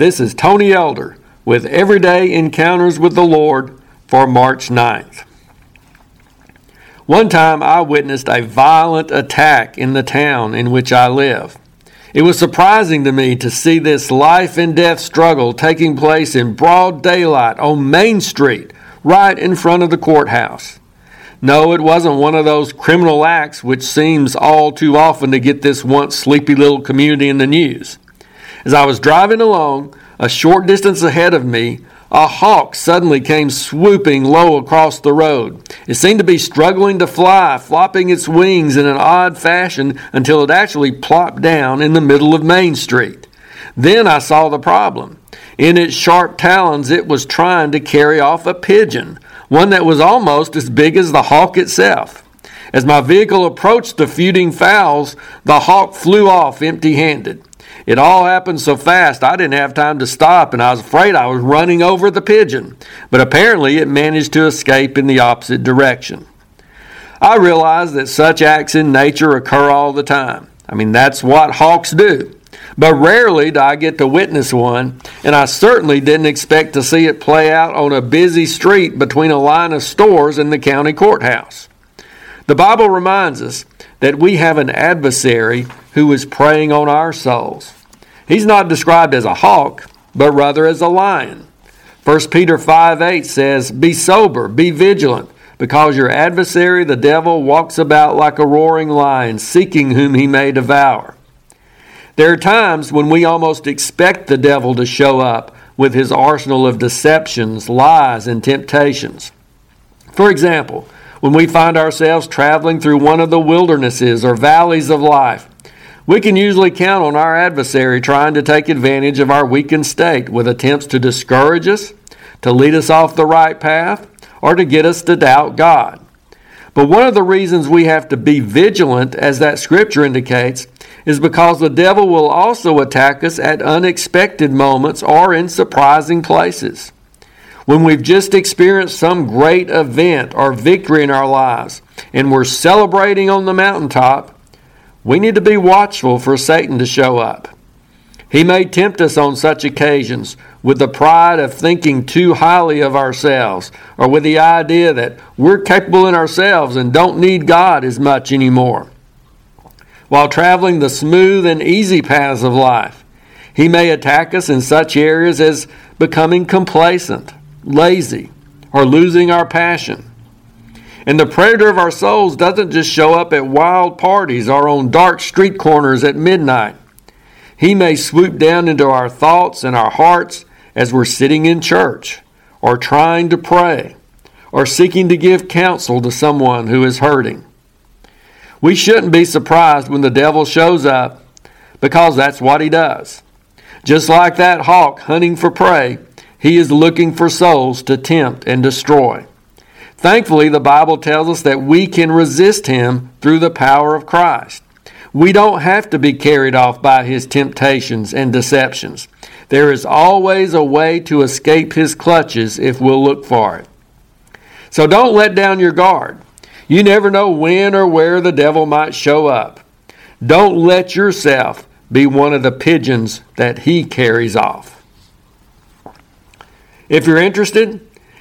This is Tony Elder with Everyday Encounters with the Lord for March 9th. One time I witnessed a violent attack in the town in which I live. It was surprising to me to see this life and death struggle taking place in broad daylight on Main Street, right in front of the courthouse. No, it wasn't one of those criminal acts which seems all too often to get this once sleepy little community in the news. As I was driving along, a short distance ahead of me, a hawk suddenly came swooping low across the road. It seemed to be struggling to fly, flopping its wings in an odd fashion until it actually plopped down in the middle of Main Street. Then I saw the problem. In its sharp talons, it was trying to carry off a pigeon, one that was almost as big as the hawk itself. As my vehicle approached the feuding fowls, the hawk flew off empty handed. It all happened so fast I didn't have time to stop, and I was afraid I was running over the pigeon. But apparently it managed to escape in the opposite direction. I realize that such acts in nature occur all the time. I mean, that's what hawks do. But rarely do I get to witness one, and I certainly didn't expect to see it play out on a busy street between a line of stores in the county courthouse. The Bible reminds us that we have an adversary who is preying on our souls. He's not described as a hawk, but rather as a lion. 1 Peter 5 8 says, Be sober, be vigilant, because your adversary, the devil, walks about like a roaring lion, seeking whom he may devour. There are times when we almost expect the devil to show up with his arsenal of deceptions, lies, and temptations. For example, when we find ourselves traveling through one of the wildernesses or valleys of life, we can usually count on our adversary trying to take advantage of our weakened state with attempts to discourage us, to lead us off the right path, or to get us to doubt God. But one of the reasons we have to be vigilant, as that scripture indicates, is because the devil will also attack us at unexpected moments or in surprising places. When we've just experienced some great event or victory in our lives and we're celebrating on the mountaintop, we need to be watchful for Satan to show up. He may tempt us on such occasions with the pride of thinking too highly of ourselves or with the idea that we're capable in ourselves and don't need God as much anymore. While traveling the smooth and easy paths of life, he may attack us in such areas as becoming complacent, lazy, or losing our passion. And the predator of our souls doesn't just show up at wild parties or on dark street corners at midnight. He may swoop down into our thoughts and our hearts as we're sitting in church, or trying to pray, or seeking to give counsel to someone who is hurting. We shouldn't be surprised when the devil shows up because that's what he does. Just like that hawk hunting for prey, he is looking for souls to tempt and destroy. Thankfully, the Bible tells us that we can resist him through the power of Christ. We don't have to be carried off by his temptations and deceptions. There is always a way to escape his clutches if we'll look for it. So don't let down your guard. You never know when or where the devil might show up. Don't let yourself be one of the pigeons that he carries off. If you're interested,